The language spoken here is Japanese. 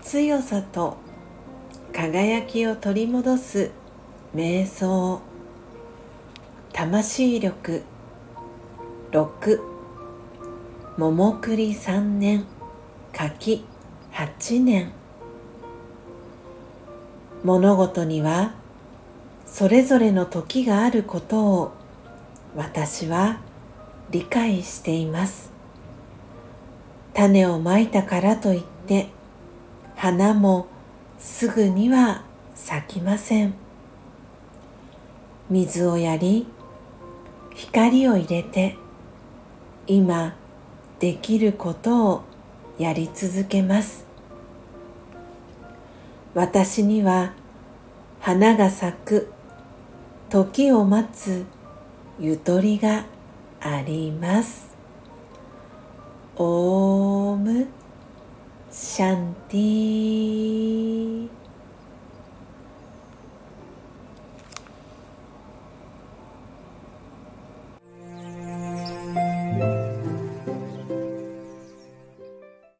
強さと輝きを取り戻す瞑想。魂力。6桃栗3年。柿8年。物事にはそれぞれの時があることを私は理解しています。種をまいたからといって花もすぐには咲きません。水をやり光を入れて今できることをやり続けます。私には花が咲く時を待つゆとりがあります。オームシャンティ